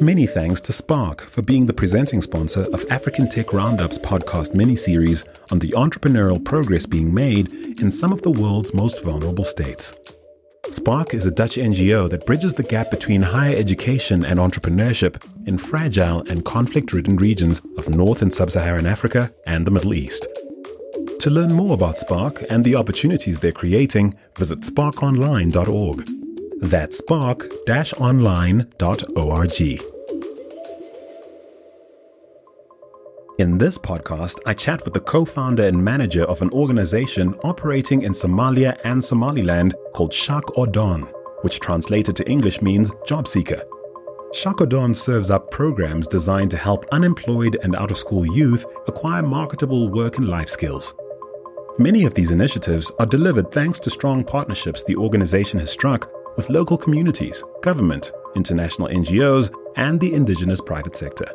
Many thanks to Spark for being the presenting sponsor of African Tech Roundups podcast mini-series on the entrepreneurial progress being made in some of the world's most vulnerable states. Spark is a Dutch NGO that bridges the gap between higher education and entrepreneurship in fragile and conflict ridden regions of North and Sub Saharan Africa and the Middle East. To learn more about Spark and the opportunities they're creating, visit sparkonline.org. That's spark online.org. In this podcast, I chat with the co founder and manager of an organization operating in Somalia and Somaliland called Shak Odon, which translated to English means job seeker. Shak serves up programs designed to help unemployed and out of school youth acquire marketable work and life skills. Many of these initiatives are delivered thanks to strong partnerships the organization has struck with local communities, government, international NGOs, and the indigenous private sector.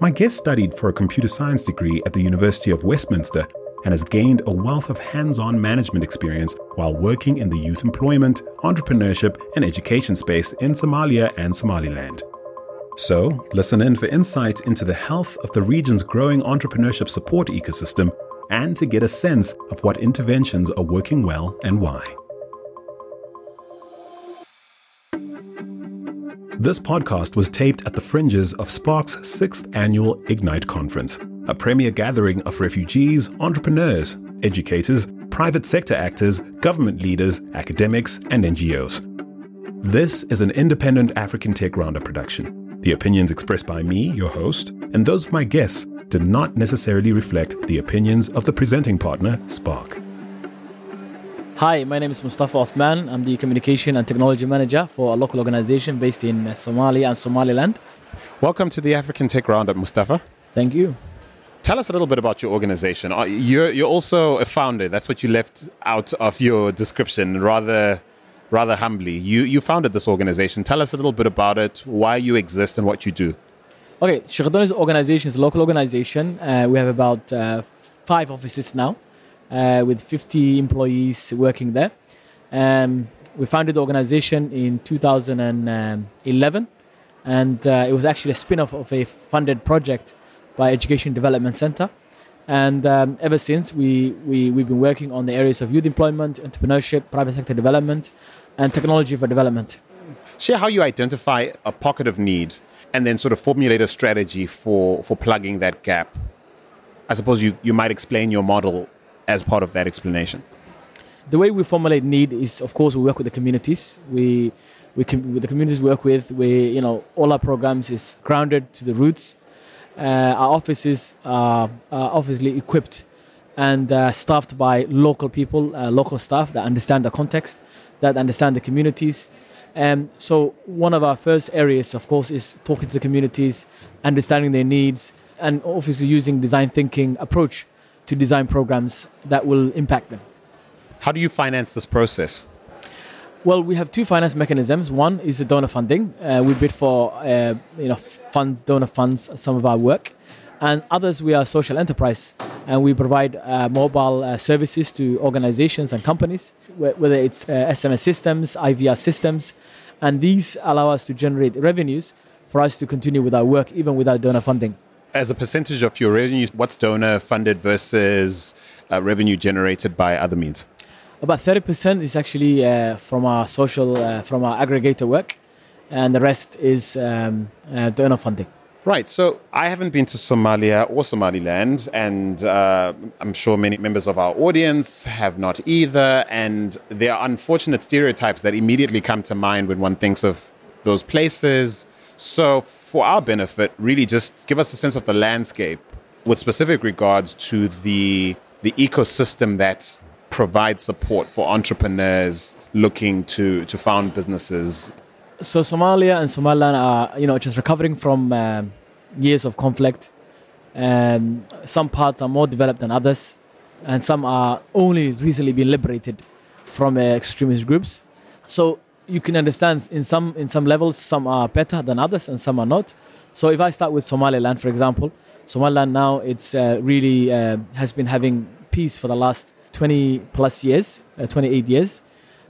My guest studied for a computer science degree at the University of Westminster and has gained a wealth of hands on management experience while working in the youth employment, entrepreneurship, and education space in Somalia and Somaliland. So, listen in for insight into the health of the region's growing entrepreneurship support ecosystem and to get a sense of what interventions are working well and why. This podcast was taped at the fringes of Spark's sixth annual Ignite conference, a premier gathering of refugees, entrepreneurs, educators, private sector actors, government leaders, academics, and NGOs. This is an independent African Tech Roundup production. The opinions expressed by me, your host, and those of my guests do not necessarily reflect the opinions of the presenting partner, Spark. Hi, my name is Mustafa Othman. I'm the Communication and Technology Manager for a local organization based in Somalia and Somaliland. Welcome to the African Tech Roundup, Mustafa. Thank you. Tell us a little bit about your organization. You're, you're also a founder. That's what you left out of your description, rather, rather humbly. You, you founded this organization. Tell us a little bit about it, why you exist, and what you do. Okay, Shaqodoon's organization is a local organization. Uh, we have about uh, five offices now uh, with 50 employees working there. Um, we founded the organization in 2011, and uh, it was actually a spin off of a funded project by Education Development Center. And um, ever since, we, we, we've been working on the areas of youth employment, entrepreneurship, private sector development, and technology for development. Share how you identify a pocket of need and then sort of formulate a strategy for, for plugging that gap. I suppose you, you might explain your model as part of that explanation? The way we formulate need is, of course, we work with the communities. We, we with the communities we work with, we, you know, all our programs is grounded to the roots. Uh, our offices are, are obviously equipped and uh, staffed by local people, uh, local staff that understand the context, that understand the communities. Um, so one of our first areas, of course, is talking to the communities, understanding their needs, and obviously using design thinking approach to design programs that will impact them. How do you finance this process? Well, we have two finance mechanisms. One is the donor funding. Uh, we bid for uh, you know funds, donor funds, some of our work, and others we are social enterprise, and we provide uh, mobile uh, services to organizations and companies, whether it's SMS uh, systems, IVR systems, and these allow us to generate revenues for us to continue with our work even without donor funding as a percentage of your revenue, what's donor funded versus uh, revenue generated by other means? About 30% is actually uh, from our social, uh, from our aggregator work, and the rest is um, uh, donor funding. Right. So I haven't been to Somalia or Somaliland, and uh, I'm sure many members of our audience have not either. And there are unfortunate stereotypes that immediately come to mind when one thinks of those places. So for our benefit, really just give us a sense of the landscape with specific regards to the the ecosystem that provides support for entrepreneurs looking to to found businesses. So Somalia and Somaliland are you know just recovering from um, years of conflict. Um, some parts are more developed than others, and some are only recently been liberated from uh, extremist groups. So you can understand in some in some levels some are better than others and some are not. So if I start with Somaliland, for example, Somaliland now it's uh, really uh, has been having peace for the last 20 plus years, uh, 28 years.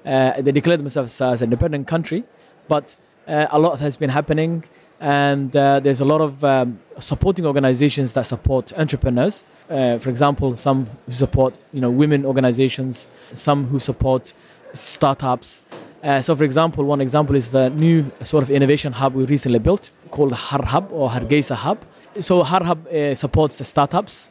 Uh, they declared themselves as an independent country, but uh, a lot has been happening, and uh, there's a lot of um, supporting organizations that support entrepreneurs. For example, some who support you know women organizations, some who support startups. Uh, so, for example, one example is the new sort of innovation hub we recently built called Har Hub or Hargeisa Hub. So, Har Hub uh, supports startups,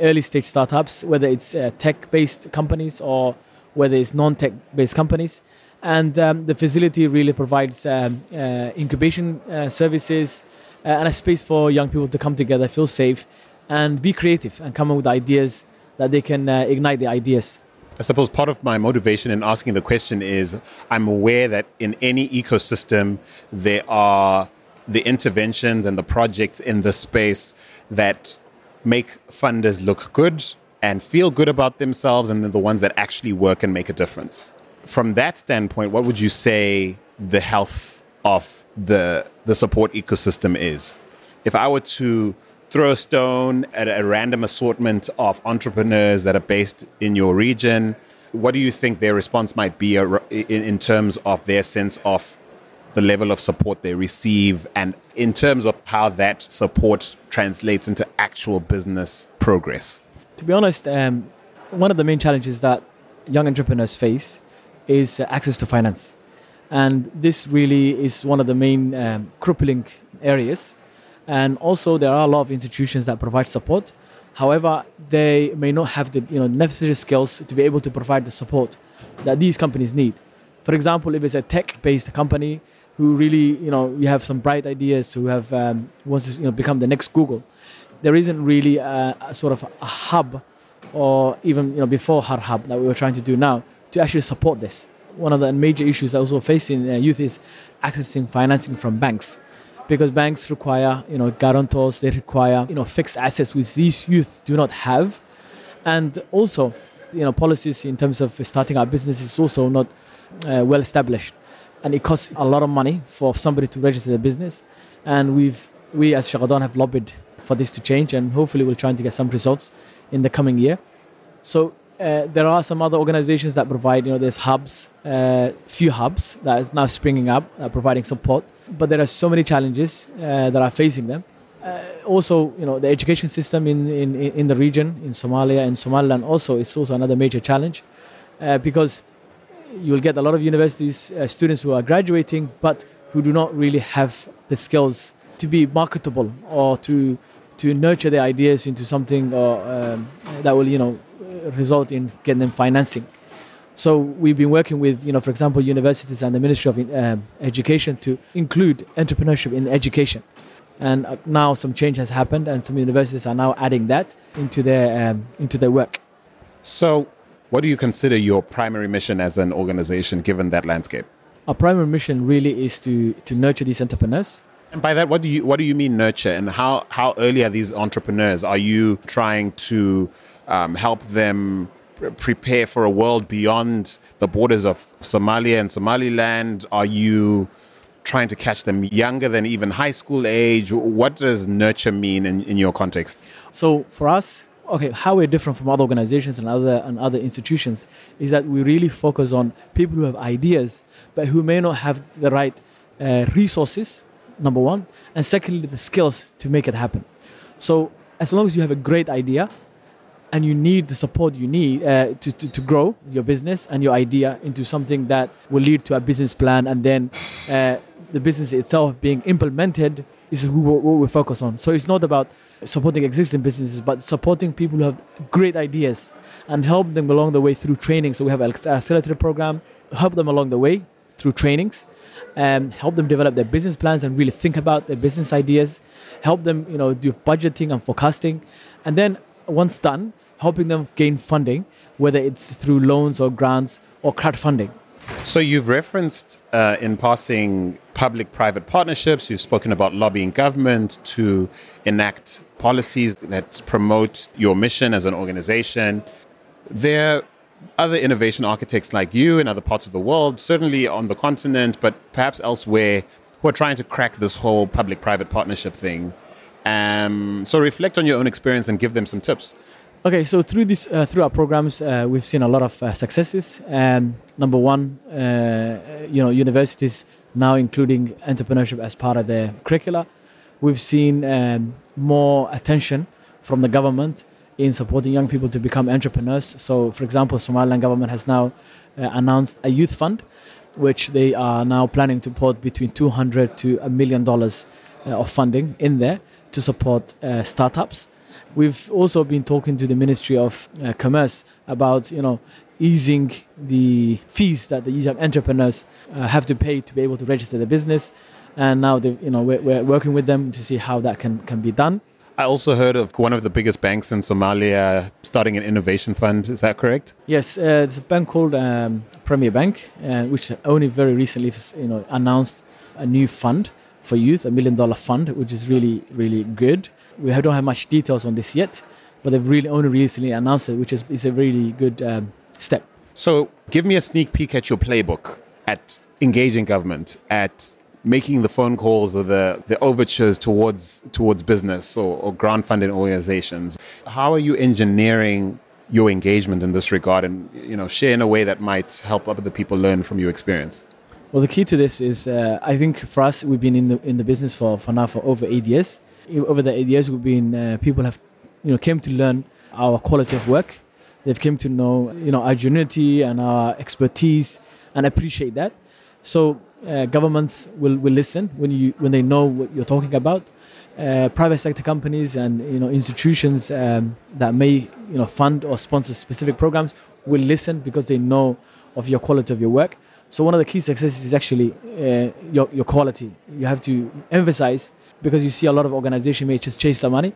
early stage startups, whether it's uh, tech based companies or whether it's non tech based companies. And um, the facility really provides um, uh, incubation uh, services uh, and a space for young people to come together, feel safe, and be creative and come up with ideas that they can uh, ignite the ideas. I suppose part of my motivation in asking the question is I'm aware that in any ecosystem, there are the interventions and the projects in the space that make funders look good and feel good about themselves, and the ones that actually work and make a difference from that standpoint, what would you say the health of the the support ecosystem is? If I were to throw a stone at a random assortment of entrepreneurs that are based in your region, what do you think their response might be in terms of their sense of the level of support they receive and in terms of how that support translates into actual business progress? To be honest, um, one of the main challenges that young entrepreneurs face is access to finance. And this really is one of the main um, crippling areas. And also, there are a lot of institutions that provide support. However, they may not have the you know, necessary skills to be able to provide the support that these companies need. For example, if it's a tech-based company who really, you know, you have some bright ideas, who have um, wants to you know, become the next Google, there isn't really a, a sort of a hub, or even you know before Har Hub that we were trying to do now to actually support this. One of the major issues that also facing youth is accessing financing from banks, because banks require you know guarantors, they require you know fixed assets which these youth do not have, and also you know policies in terms of starting our business is also not uh, well established, and it costs a lot of money for somebody to register their business, and we've we as Shaqodoon have lobbied for this to change, and hopefully we're trying to get some results in the coming year. So uh, there are some other organizations that provide, you know, there's hubs, uh, few hubs that is now springing up, uh, providing support. But there are so many challenges uh, that are facing them. Uh, also, you know, the education system in, in, in the region, in Somalia and Somaliland, also is also another major challenge because you will get a lot of universities students who are graduating, but who do not really have the skills to be marketable or to to nurture their ideas into something or, um, that will, you know, result in getting them financing. So we've been working with, you know, for example, universities and the Ministry of um, Education to include entrepreneurship in education. And uh, now some change has happened, and some universities are now adding that into their um, into their work. So, what do you consider your primary mission as an organization, given that landscape? Our primary mission really is to to nurture these entrepreneurs. And by that, what do you what do you mean nurture? And how how early are these entrepreneurs? Are you trying to um, help them prepare for a world beyond the borders of Somalia and Somaliland? Are you trying to catch them younger than even high school age? What does nurture mean in, in your context? So for us, okay, how we're different from other organizations and other and other institutions is that we really focus on people who have ideas, but who may not have the right uh, resources. Number one, and secondly, the skills to make it happen. So as long as you have a great idea, and you need the support you need uh, to, to, to, grow your business and your idea into something that will lead to a business plan and then uh, the business itself being implemented is what we focus on. So it's not about supporting existing businesses but supporting people who have great ideas and help them along the way through training. So we have an accelerator program help them along the way through trainings and help them develop their business plans and really think about their business ideas help them you know do budgeting and forecasting. And then once done, helping them gain funding, whether it's through loans or grants or crowdfunding. So you've referenced uh, in passing public-private partnerships. You've spoken about lobbying government to enact policies that promote your mission as an organization. There are other innovation architects like you in other parts of the world, certainly on the continent, but perhaps elsewhere, who are trying to crack this whole public-private partnership thing. Um, so reflect on your own experience and give them some tips. Okay, so through this, uh, through our programs, uh, we've seen a lot of uh, successes. Um, number one, uh, you know, universities now including entrepreneurship as part of their curricula. We've seen um, more attention from the government in supporting young people to become entrepreneurs. So, for example, Somaliland government has now uh, announced a youth fund, which they are now planning to put between 200 to a million dollars uh, of funding in there to support uh, startups. We've also been talking to the Ministry of uh, Commerce about, you know, easing the fees that the young entrepreneurs uh, have to pay to be able to register their business. And now, you know, we're, we're working with them to see how that can, can be done. I also heard of one of the biggest banks in Somalia starting an innovation fund. Is that correct? Yes, uh, it's a bank called um, Premier Bank, uh, which only very recently, you know, announced a new fund for youth, a million dollar fund, which is really, really good. We don't have much details on this yet, but they've really only recently announced it, which is, is a really good um, step. So, give me a sneak peek at your playbook at engaging government, at making the phone calls or the, the overtures towards towards business or, or grant funding organizations. How are you engineering your engagement in this regard and you know share in a way that might help other people learn from your experience? Well, the key to this is uh, I think for us we've been in the in the business for, for now for over eight years. Over the eight years, we've been uh, people have you know came to learn our quality of work They've come to know you know our genuinity and our expertise and appreciate that. So uh, governments will, will listen when you when they know what you're talking about. Uh, private sector companies and you know institutions um, that may you know fund or sponsor specific programs will listen because they know of your quality of your work. So one of the key successes is actually uh, your your quality. You have to emphasize because you see a lot of organizations may just chase the money,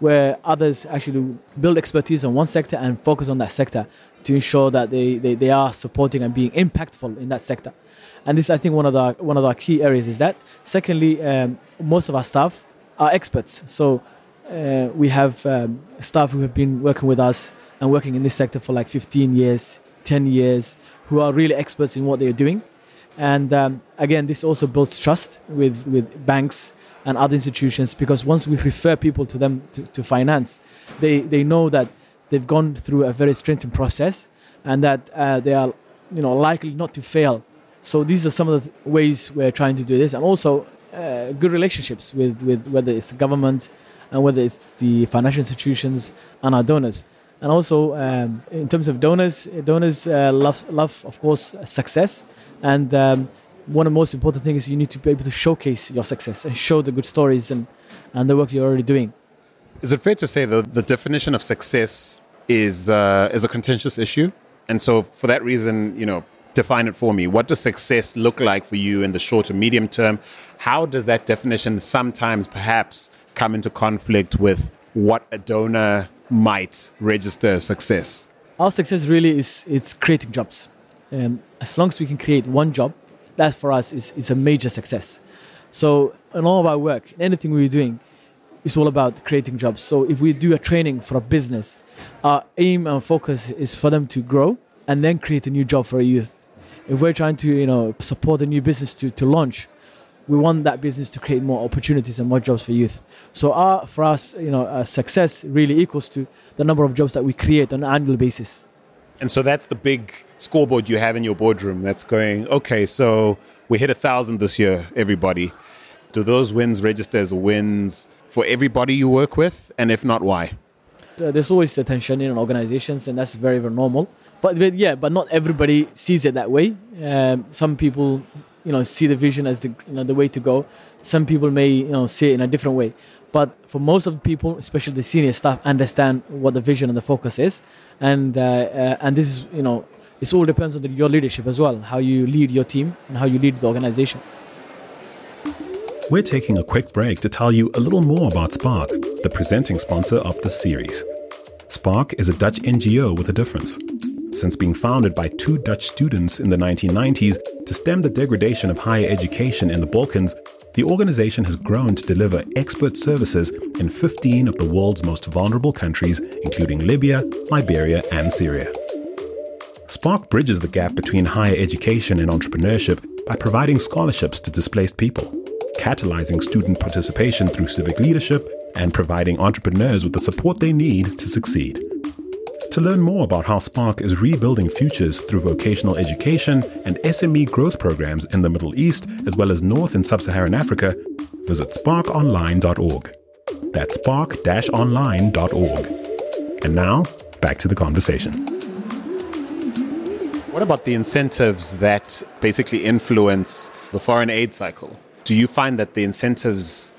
where others actually build expertise on one sector and focus on that sector to ensure that they, they, they are supporting and being impactful in that sector. And this, I think, one of the one of our key areas is that. Secondly, um, most of our staff are experts. So uh, we have um, staff who have been working with us and working in this sector for like 15 years, 10 years, who are really experts in what they are doing. And um, again, this also builds trust with, with banks and other institutions because once we refer people to them to, to finance, they, they know that they've gone through a very stringent process and that uh, they are you know, likely not to fail. So these are some of the ways we're trying to do this. And also uh, good relationships with, with whether it's the government and whether it's the financial institutions and our donors. And also, um, in terms of donors, donors uh, love, love, of course, success. And um, one of the most important things is you need to be able to showcase your success and show the good stories and, and the work you're already doing. Is it fair to say that the definition of success is uh, is a contentious issue? And so, for that reason, you know, define it for me. What does success look like for you in the short to medium term? How does that definition sometimes perhaps come into conflict with what a donor might register success? Our success really is it's creating jobs. Um, as long as we can create one job that for us is, is a major success. So in all of our work, anything we're doing, it's all about creating jobs. So if we do a training for a business, our aim and focus is for them to grow and then create a new job for a youth. If we're trying to, you know, support a new business to, to launch, we want that business to create more opportunities and more jobs for youth. So our, for us, you know, success really equals to the number of jobs that we create on an annual basis. And so that's the big scoreboard you have in your boardroom that's going, okay, so we hit a thousand this year, everybody. Do those wins register as wins for everybody you work with? And if not, why? Uh, there's always a tension in organizations, and that's very, very normal. But, but yeah, but not everybody sees it that way. Um, some people, you know, see the vision as the you know the way to go. Some people may you know see it in a different way. But for most of the people, especially the senior staff, understand what the vision and the focus is, and uh, uh, and this is you know it all depends on the, your leadership as well, how you lead your team and how you lead the organization. We're taking a quick break to tell you a little more about Spark, the presenting sponsor of the series. Spark is a Dutch NGO with a difference. Since being founded by two Dutch students in the 1990s to stem the degradation of higher education in the Balkans, the organization has grown to deliver expert services in 15 of the world's most vulnerable countries, including Libya, Liberia, and Syria. Spark bridges the gap between higher education and entrepreneurship by providing scholarships to displaced people, catalyzing student participation through civic leadership, and providing entrepreneurs with the support they need to succeed. To learn more about how Spark is rebuilding futures through vocational education and SME growth programs in the Middle East, as well as North and Sub Saharan Africa, visit sparkonline.org. That's spark online.org. And now, back to the conversation. What about the incentives that basically influence the foreign aid cycle? Do you find that the incentives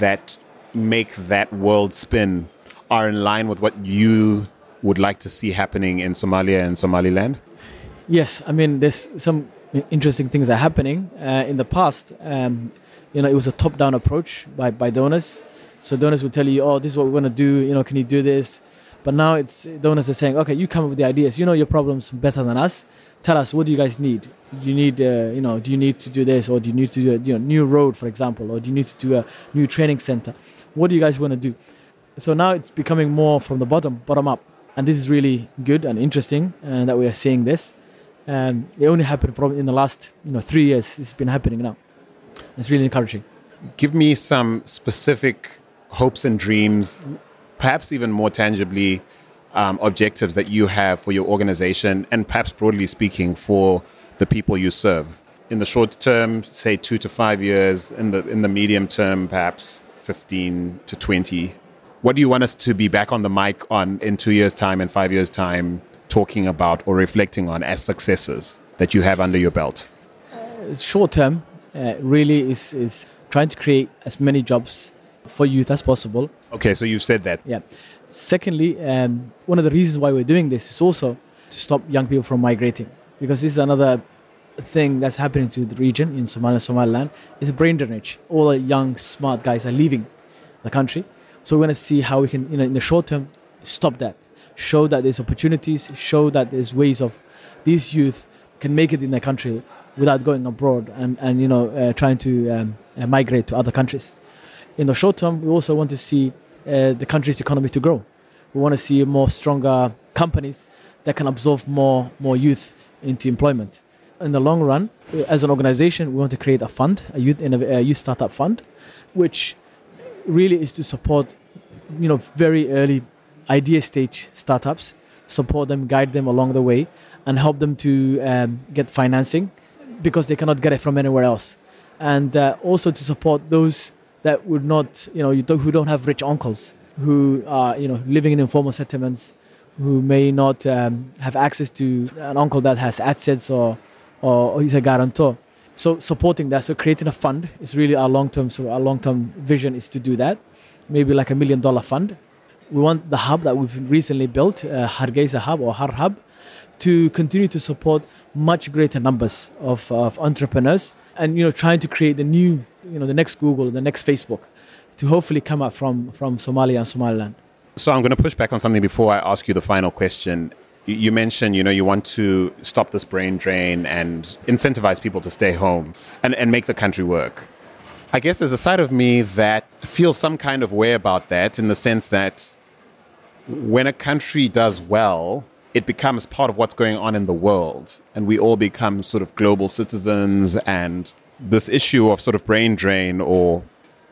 that make that world spin are in line with what you would like to see happening in Somalia and Somaliland? Yes, I mean, there's some interesting things are happening. Uh, in the past, um, you know, it was a top-down approach by, by donors. So donors would tell you, "Oh, this is what we're going to do. You know, can you do this?" But now it's donors are saying, "Okay, you come up with the ideas. You know your problems better than us. Tell us what do you guys need? You need, uh, you know, do you need to do this, or do you need to do a you know, new road, for example, or do you need to do a new training center? What do you guys want to do?" So now it's becoming more from the bottom, bottom up, and this is really good and interesting, and that we are seeing this. And it only happened probably in the last, you know, three years. It's been happening now. It's really encouraging. Give me some specific hopes and dreams, perhaps even more tangibly, um, objectives that you have for your organization, and perhaps broadly speaking, for the people you serve. In the short term, say two to five years. In the in the medium term, perhaps fifteen to twenty. What do you want us to be back on the mic on in two years' time and five years' time, talking about or reflecting on as successes that you have under your belt? Uh, short term, uh, really is is trying to create as many jobs for youth as possible. Okay, so you've said that. Yeah. Secondly, um, one of the reasons why we're doing this is also to stop young people from migrating, because this is another thing that's happening to the region in Somalia, Somaliland, is a brain drainage. All the young, smart guys are leaving the country. So we're going to see how we can, you know, in the short term, stop that. Show that there's opportunities. Show that there's ways of these youth can make it in their country without going abroad and, and you know uh, trying to um, uh, migrate to other countries in the short term, we also want to see uh, the country's economy to grow. We want to see more stronger companies that can absorb more more youth into employment. In the long run, as an organization, we want to create a fund, a youth a youth startup fund, which really is to support, you know, very early idea stage startups, support them, guide them along the way, and help them to um, get financing because they cannot get it from anywhere else, and uh, also to support those that would not, you know, you don't, who don't have rich uncles, who are, you know, living in informal settlements, who may not um, have access to an uncle that has assets or, or, or he's a guarantor. So supporting that, so creating a fund is really our long-term. So our long-term vision is to do that, maybe like a million-dollar fund. We want the hub that we've recently built, uh, Hargeisa Hub or Har Hub, to continue to support much greater numbers of, of entrepreneurs and you know trying to create the new you know the next Google, the next Facebook, to hopefully come up from from Somalia and Somaliland. So I'm going to push back on something before I ask you the final question. You mentioned, you know, you want to stop this brain drain and incentivize people to stay home and, and make the country work. I guess there's a side of me that feels some kind of way about that in the sense that when a country does well, it becomes part of what's going on in the world. And we all become sort of global citizens and this issue of sort of brain drain or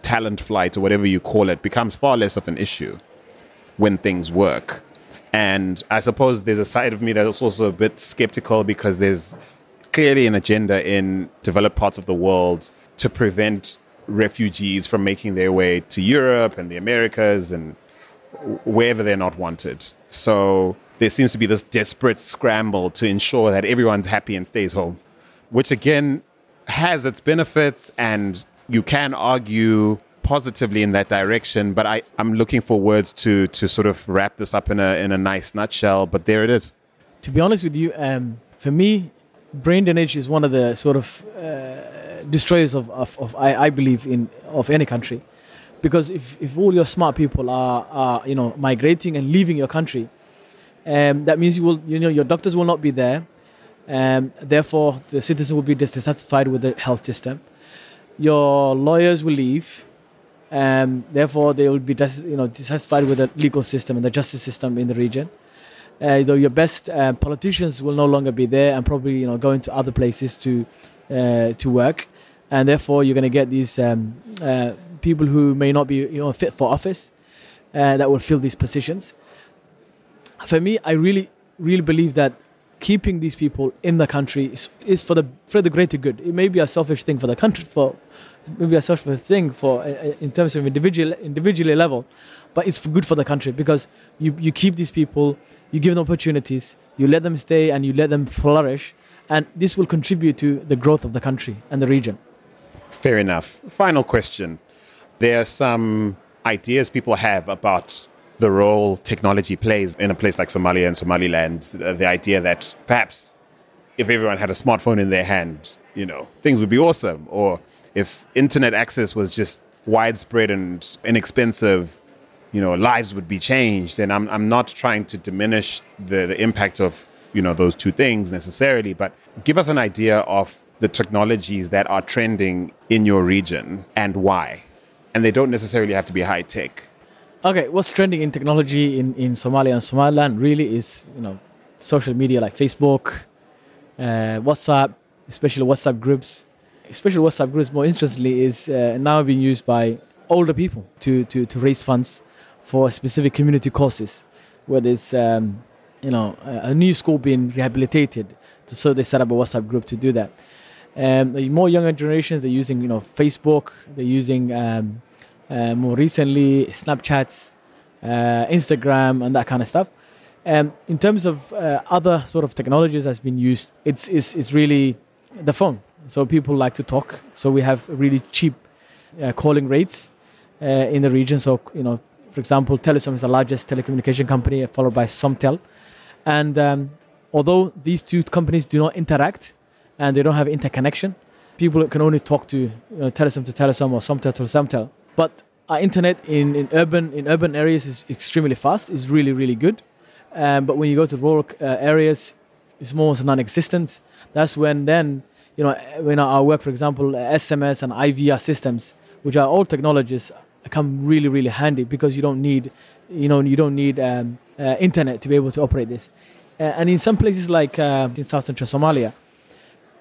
talent flight or whatever you call it becomes far less of an issue when things work. And I suppose there's a side of me that's also a bit skeptical because there's clearly an agenda in developed parts of the world to prevent refugees from making their way to Europe and the Americas and wherever they're not wanted. So there seems to be this desperate scramble to ensure that everyone's happy and stays home, which again has its benefits and you can argue positively in that direction. But I, I'm looking for words to to sort of wrap this up in a in a nice nutshell. But there it is. To be honest with you, um, for me, brain drainage is one of the sort of uh, destroyers of, of, of I, I, believe in of any country, because if, if all your smart people are, are you know migrating and leaving your country, um, that means you will you know your doctors will not be there um, therefore, the citizen will be dissatisfied with the health system. Your lawyers will leave. Um, therefore, they will be dis- you know, dissatisfied with the legal system and the justice system in the region. Uh, though your best uh, politicians will no longer be there and probably you know going to other places to uh, to work, and therefore you're going to get these um, uh, people who may not be you know fit for office uh, that will fill these positions. for me, I really, really believe that keeping these people in the country is, is for the for the greater good. It may be a selfish thing for the country, for maybe a selfish thing for uh, uh, in terms of individual individually level, but it's good for the country because you you keep these people, you give them opportunities, you let them stay, and you let them flourish, and this will contribute to the growth of the country and the region. Fair enough. Final question. There are some ideas people have about the role technology plays in a place like Somalia and Somaliland. Uh, the idea that perhaps if everyone had a smartphone in their hand, you know, things would be awesome. Or if internet access was just widespread and inexpensive, you know, lives would be changed. And I'm, I'm not trying to diminish the, the impact of, you know, those two things necessarily, but give us an idea of the technologies that are trending in your region and why. And they don't necessarily have to be high tech. Okay, what's trending in technology in, in Somalia and Somaliland really is, you know, social media like Facebook, uh, WhatsApp, especially WhatsApp groups. Especially WhatsApp groups, more interestingly, is uh, now being used by older people to, to, to raise funds for specific community causes, where there's, um, you know, a, new school being rehabilitated. So they set up a WhatsApp group to do that. Um, the more younger generations, they're using, you know, Facebook, they're using um, uh, more recently Snapchats, uh, Instagram, and that kind of stuff. Um, in terms of uh, other sort of technologies that's been used, it's, it's, it's really the phone. So people like to talk. So we have really cheap uh, calling rates uh, in the region. So, you know, for example, Telesom is the largest telecommunication company, followed by Somtel. And um, although these two companies do not interact and they don't have interconnection, people can only talk to you know, Telesom to Telesom or Somtel to Somtel. But our internet in, in urban in urban areas is extremely fast. It's really really good. Um, but when you go to rural uh, areas, it's almost non-existent. That's when then you know when I work, for example, SMS and IVR systems, which are all technologies, come really really handy because you don't need you know you don't need um, uh, internet to be able to operate this. Uh, and in some places like uh, in South Central Somalia,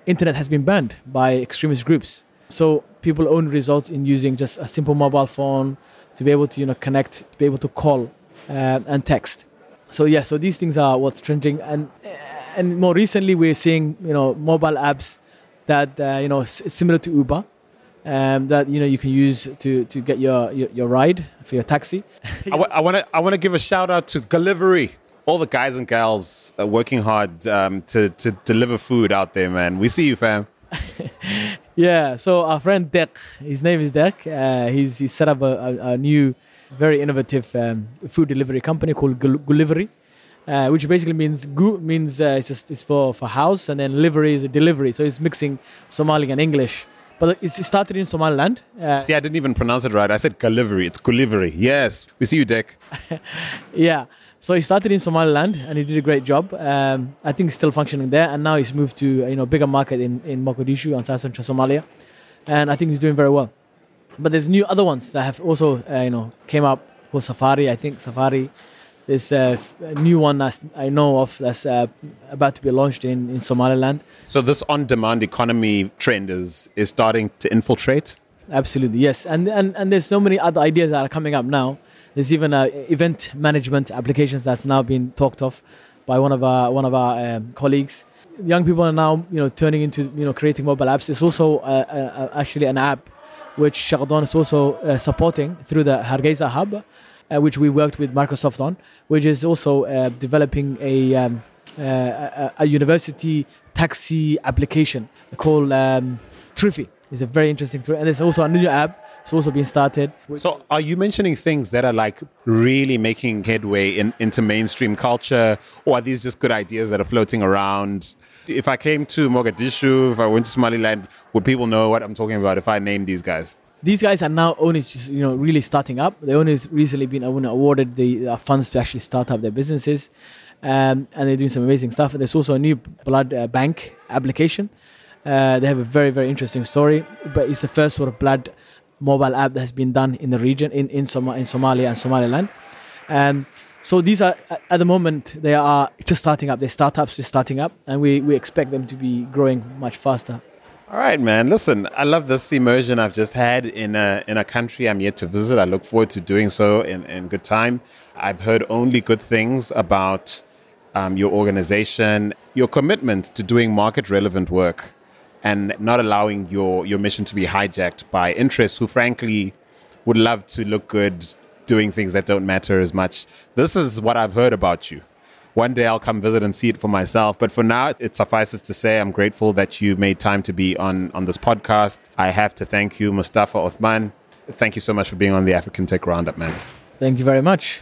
internet has been banned by extremist groups. So people only result in using just a simple mobile phone to be able to you know connect, to be able to call uh, and text. So yeah, so these things are what's trending, and and more recently we're seeing you know mobile apps that uh, you know s- similar to Uber. Um, that you know you can use to, to get your, your, your ride for your taxi. I want to I want to give a shout out to Delivery. All the guys and gals are working hard um, to to deliver food out there, man. We see you, fam. Yeah, so our friend Dek, his name is Dek. Uh, he's he set up a, a, a new, very innovative um, food delivery company called Gulivery, uh, which basically means gu means uh, it's, just, it's for for house, and then livery is a delivery. So it's mixing Somali and English. But it started in Somaliland. Uh, See, I didn't even pronounce it right. I said Gulivery. It's Gulivery. Yes, we see you, Dick. yeah. So he started in Somaliland and he did a great job. Um, I think he's still functioning there, and now he's moved to you know bigger market in, in Mogadishu and South Central Somalia, and I think he's doing very well. But there's new other ones that have also uh, you know came up called Safari. I think Safari is a new one that I know of that's uh, about to be launched in, in Somaliland. So this on-demand economy trend is is starting to infiltrate. Absolutely, yes, and and and there's so many other ideas that are coming up now there's even uh, event management applications that's now been talked of by one of our one of our um, colleagues. Young people are now you know turning into you know creating mobile apps. It's also uh, uh, actually an app which Shaqodoon is also uh, supporting through the Hargeisa Hub, uh, which we worked with Microsoft on, which is also uh, developing a, um, a, a university taxi application called um, Triffy. It's a very interesting, tool, and there's also a new app it's also being started. So, are you mentioning things that are like really making headway in, into mainstream culture, or are these just good ideas that are floating around? If I came to Mogadishu, if I went to Somaliland, would people know what I'm talking about if I name these guys? These guys are now only just you know really starting up. They only recently been awarded the uh, funds to actually start up their businesses, um, and they're doing some amazing stuff. There's also a new blood uh, bank application. Uh, they have a very very interesting story, but it's the first sort of blood mobile app that has been done in the region, in, in, Som- in Somalia and Somaliland. Um, so these are, at the moment, they are just starting up. They're startups just starting up, and we, we expect them to be growing much faster. All right, man. Listen, I love this immersion I've just had in a, in a country I'm yet to visit. I look forward to doing so in, in good time. I've heard only good things about um, your organization, your commitment to doing market relevant work, and not allowing your, your mission to be hijacked by interests who, frankly, would love to look good doing things that don't matter as much. This is what I've heard about you one day I'll come visit and see it for myself. But for now, it suffices to say I'm grateful that you made time to be on, on this podcast. I have to thank you, Mustafa Othman. Thank you so much for being on the African Tech Roundup, man. Thank you very much.